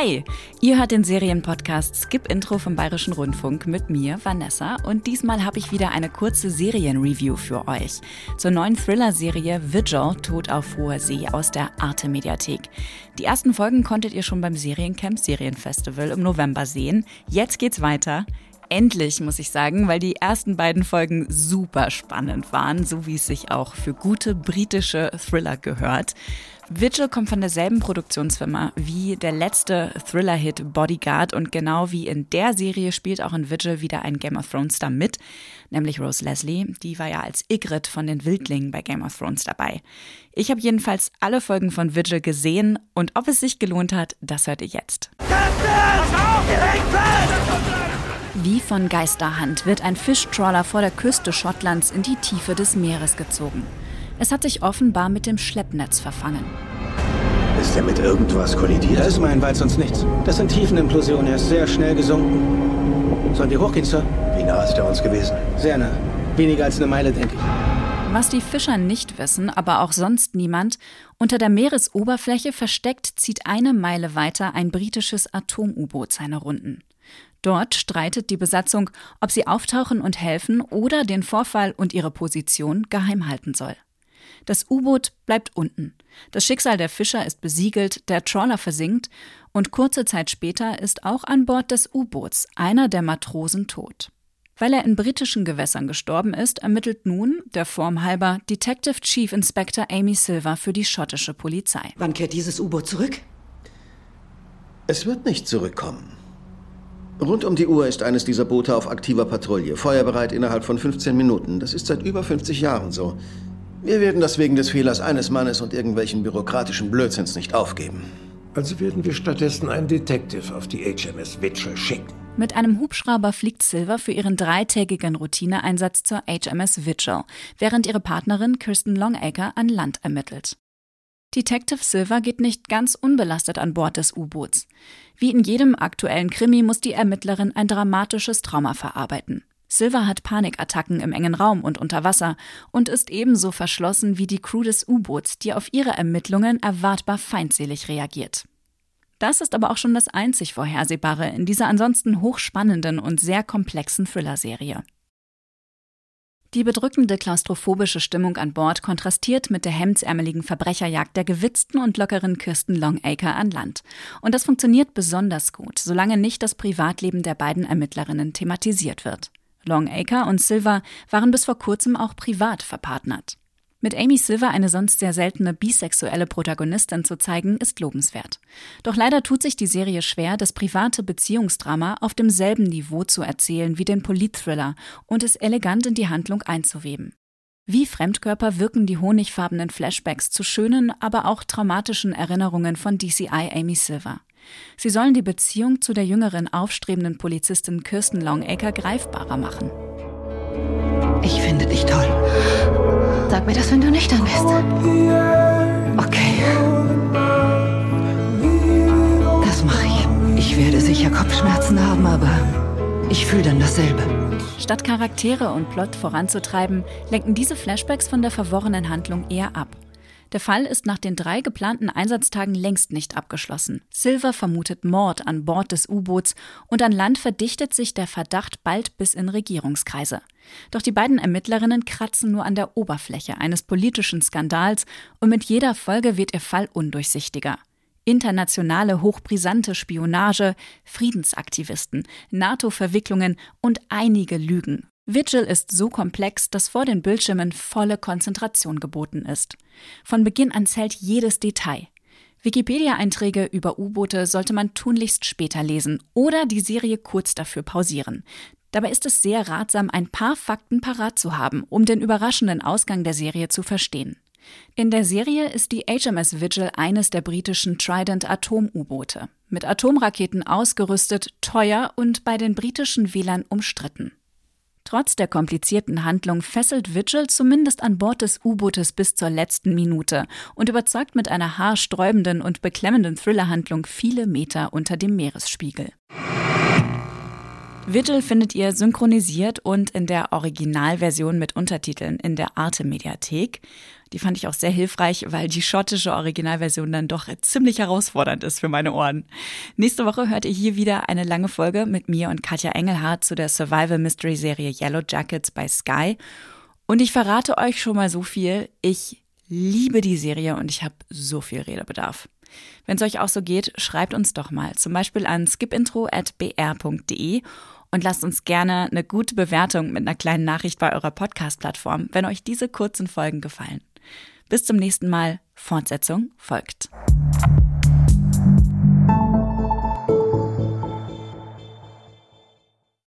Hi, ihr hört den Serienpodcast Skip Intro vom Bayerischen Rundfunk mit mir, Vanessa, und diesmal habe ich wieder eine kurze Serienreview für euch zur neuen Thriller-Serie Vigil, Tod auf hoher See aus der Arte Mediathek. Die ersten Folgen konntet ihr schon beim Seriencamp Serienfestival im November sehen. Jetzt geht's weiter. Endlich, muss ich sagen, weil die ersten beiden Folgen super spannend waren, so wie es sich auch für gute britische Thriller gehört. Vigil kommt von derselben Produktionsfirma wie der letzte Thriller-Hit Bodyguard und genau wie in der Serie spielt auch in Vigil wieder ein Game of Thrones Star mit, nämlich Rose Leslie. Die war ja als Ygritte von den Wildlingen bei Game of Thrones dabei. Ich habe jedenfalls alle Folgen von Vigil gesehen und ob es sich gelohnt hat, das hört ihr jetzt. Wie von Geisterhand wird ein Fischtrawler vor der Küste Schottlands in die Tiefe des Meeres gezogen. Es hat sich offenbar mit dem Schleppnetz verfangen. Ist er mit irgendwas kollidiert? Das ist mein Wald sonst nichts. Das sind Tiefenimplosionen. Er ist sehr schnell gesunken. Sollen wir hochgehen, Sir? Wie nah ist er uns gewesen? Sehr nah. Weniger als eine Meile, denke ich. Was die Fischer nicht wissen, aber auch sonst niemand, unter der Meeresoberfläche versteckt zieht eine Meile weiter ein britisches Atom-U-Boot seine Runden. Dort streitet die Besatzung, ob sie auftauchen und helfen oder den Vorfall und ihre Position geheim halten soll. Das U-Boot bleibt unten. Das Schicksal der Fischer ist besiegelt, der Trawler versinkt und kurze Zeit später ist auch an Bord des U-Boots einer der Matrosen tot. Weil er in britischen Gewässern gestorben ist, ermittelt nun, der Form halber, Detective Chief Inspector Amy Silver für die schottische Polizei. Wann kehrt dieses U-Boot zurück? Es wird nicht zurückkommen. Rund um die Uhr ist eines dieser Boote auf aktiver Patrouille, feuerbereit innerhalb von 15 Minuten. Das ist seit über 50 Jahren so. Wir werden das wegen des Fehlers eines Mannes und irgendwelchen bürokratischen Blödsinns nicht aufgeben. Also werden wir stattdessen einen Detective auf die HMS Witchell schicken. Mit einem Hubschrauber fliegt Silver für ihren dreitägigen Routineeinsatz zur HMS Vigil, während ihre Partnerin Kirsten Longacre an Land ermittelt. Detective Silver geht nicht ganz unbelastet an Bord des U-Boots. Wie in jedem aktuellen Krimi muss die Ermittlerin ein dramatisches Trauma verarbeiten. Silver hat Panikattacken im engen Raum und unter Wasser und ist ebenso verschlossen wie die Crew des U-Boots, die auf ihre Ermittlungen erwartbar feindselig reagiert. Das ist aber auch schon das einzig Vorhersehbare in dieser ansonsten hochspannenden und sehr komplexen Thriller-Serie. Die bedrückende klaustrophobische Stimmung an Bord kontrastiert mit der hemdsärmeligen Verbrecherjagd der gewitzten und lockeren Kirsten Longacre an Land. Und das funktioniert besonders gut, solange nicht das Privatleben der beiden Ermittlerinnen thematisiert wird. Longacre und Silver waren bis vor kurzem auch privat verpartnert. Mit Amy Silver eine sonst sehr seltene bisexuelle Protagonistin zu zeigen, ist lobenswert. Doch leider tut sich die Serie schwer, das private Beziehungsdrama auf demselben Niveau zu erzählen wie den Politthriller und es elegant in die Handlung einzuweben. Wie Fremdkörper wirken die honigfarbenen Flashbacks zu schönen, aber auch traumatischen Erinnerungen von DCI Amy Silver. Sie sollen die Beziehung zu der jüngeren aufstrebenden Polizistin Kirsten Longacre greifbarer machen. Ich finde dich toll. Sag mir das, wenn du nüchtern bist. Okay. Das mache ich. Ich werde sicher Kopfschmerzen haben, aber ich fühle dann dasselbe. Statt Charaktere und Plot voranzutreiben, lenken diese Flashbacks von der verworrenen Handlung eher ab. Der Fall ist nach den drei geplanten Einsatztagen längst nicht abgeschlossen. Silver vermutet Mord an Bord des U-Boots und an Land verdichtet sich der Verdacht bald bis in Regierungskreise. Doch die beiden Ermittlerinnen kratzen nur an der Oberfläche eines politischen Skandals und mit jeder Folge wird ihr Fall undurchsichtiger. Internationale hochbrisante Spionage, Friedensaktivisten, NATO-Verwicklungen und einige Lügen Vigil ist so komplex, dass vor den Bildschirmen volle Konzentration geboten ist. Von Beginn an zählt jedes Detail. Wikipedia-Einträge über U-Boote sollte man tunlichst später lesen oder die Serie kurz dafür pausieren. Dabei ist es sehr ratsam, ein paar Fakten parat zu haben, um den überraschenden Ausgang der Serie zu verstehen. In der Serie ist die HMS Vigil eines der britischen Trident Atom-U-Boote. Mit Atomraketen ausgerüstet, teuer und bei den britischen Wählern umstritten. Trotz der komplizierten Handlung fesselt Vigil zumindest an Bord des U-Bootes bis zur letzten Minute und überzeugt mit einer haarsträubenden und beklemmenden Thrillerhandlung viele Meter unter dem Meeresspiegel. Vigil findet ihr synchronisiert und in der Originalversion mit Untertiteln in der Arte Mediathek. Die fand ich auch sehr hilfreich, weil die schottische Originalversion dann doch ziemlich herausfordernd ist für meine Ohren. Nächste Woche hört ihr hier wieder eine lange Folge mit mir und Katja Engelhardt zu der Survival Mystery Serie Yellow Jackets bei Sky. Und ich verrate euch schon mal so viel. Ich liebe die Serie und ich habe so viel Redebedarf. Wenn es euch auch so geht, schreibt uns doch mal, zum Beispiel an skipintro.br.de und lasst uns gerne eine gute Bewertung mit einer kleinen Nachricht bei eurer Podcast-Plattform, wenn euch diese kurzen Folgen gefallen. Bis zum nächsten Mal. Fortsetzung folgt.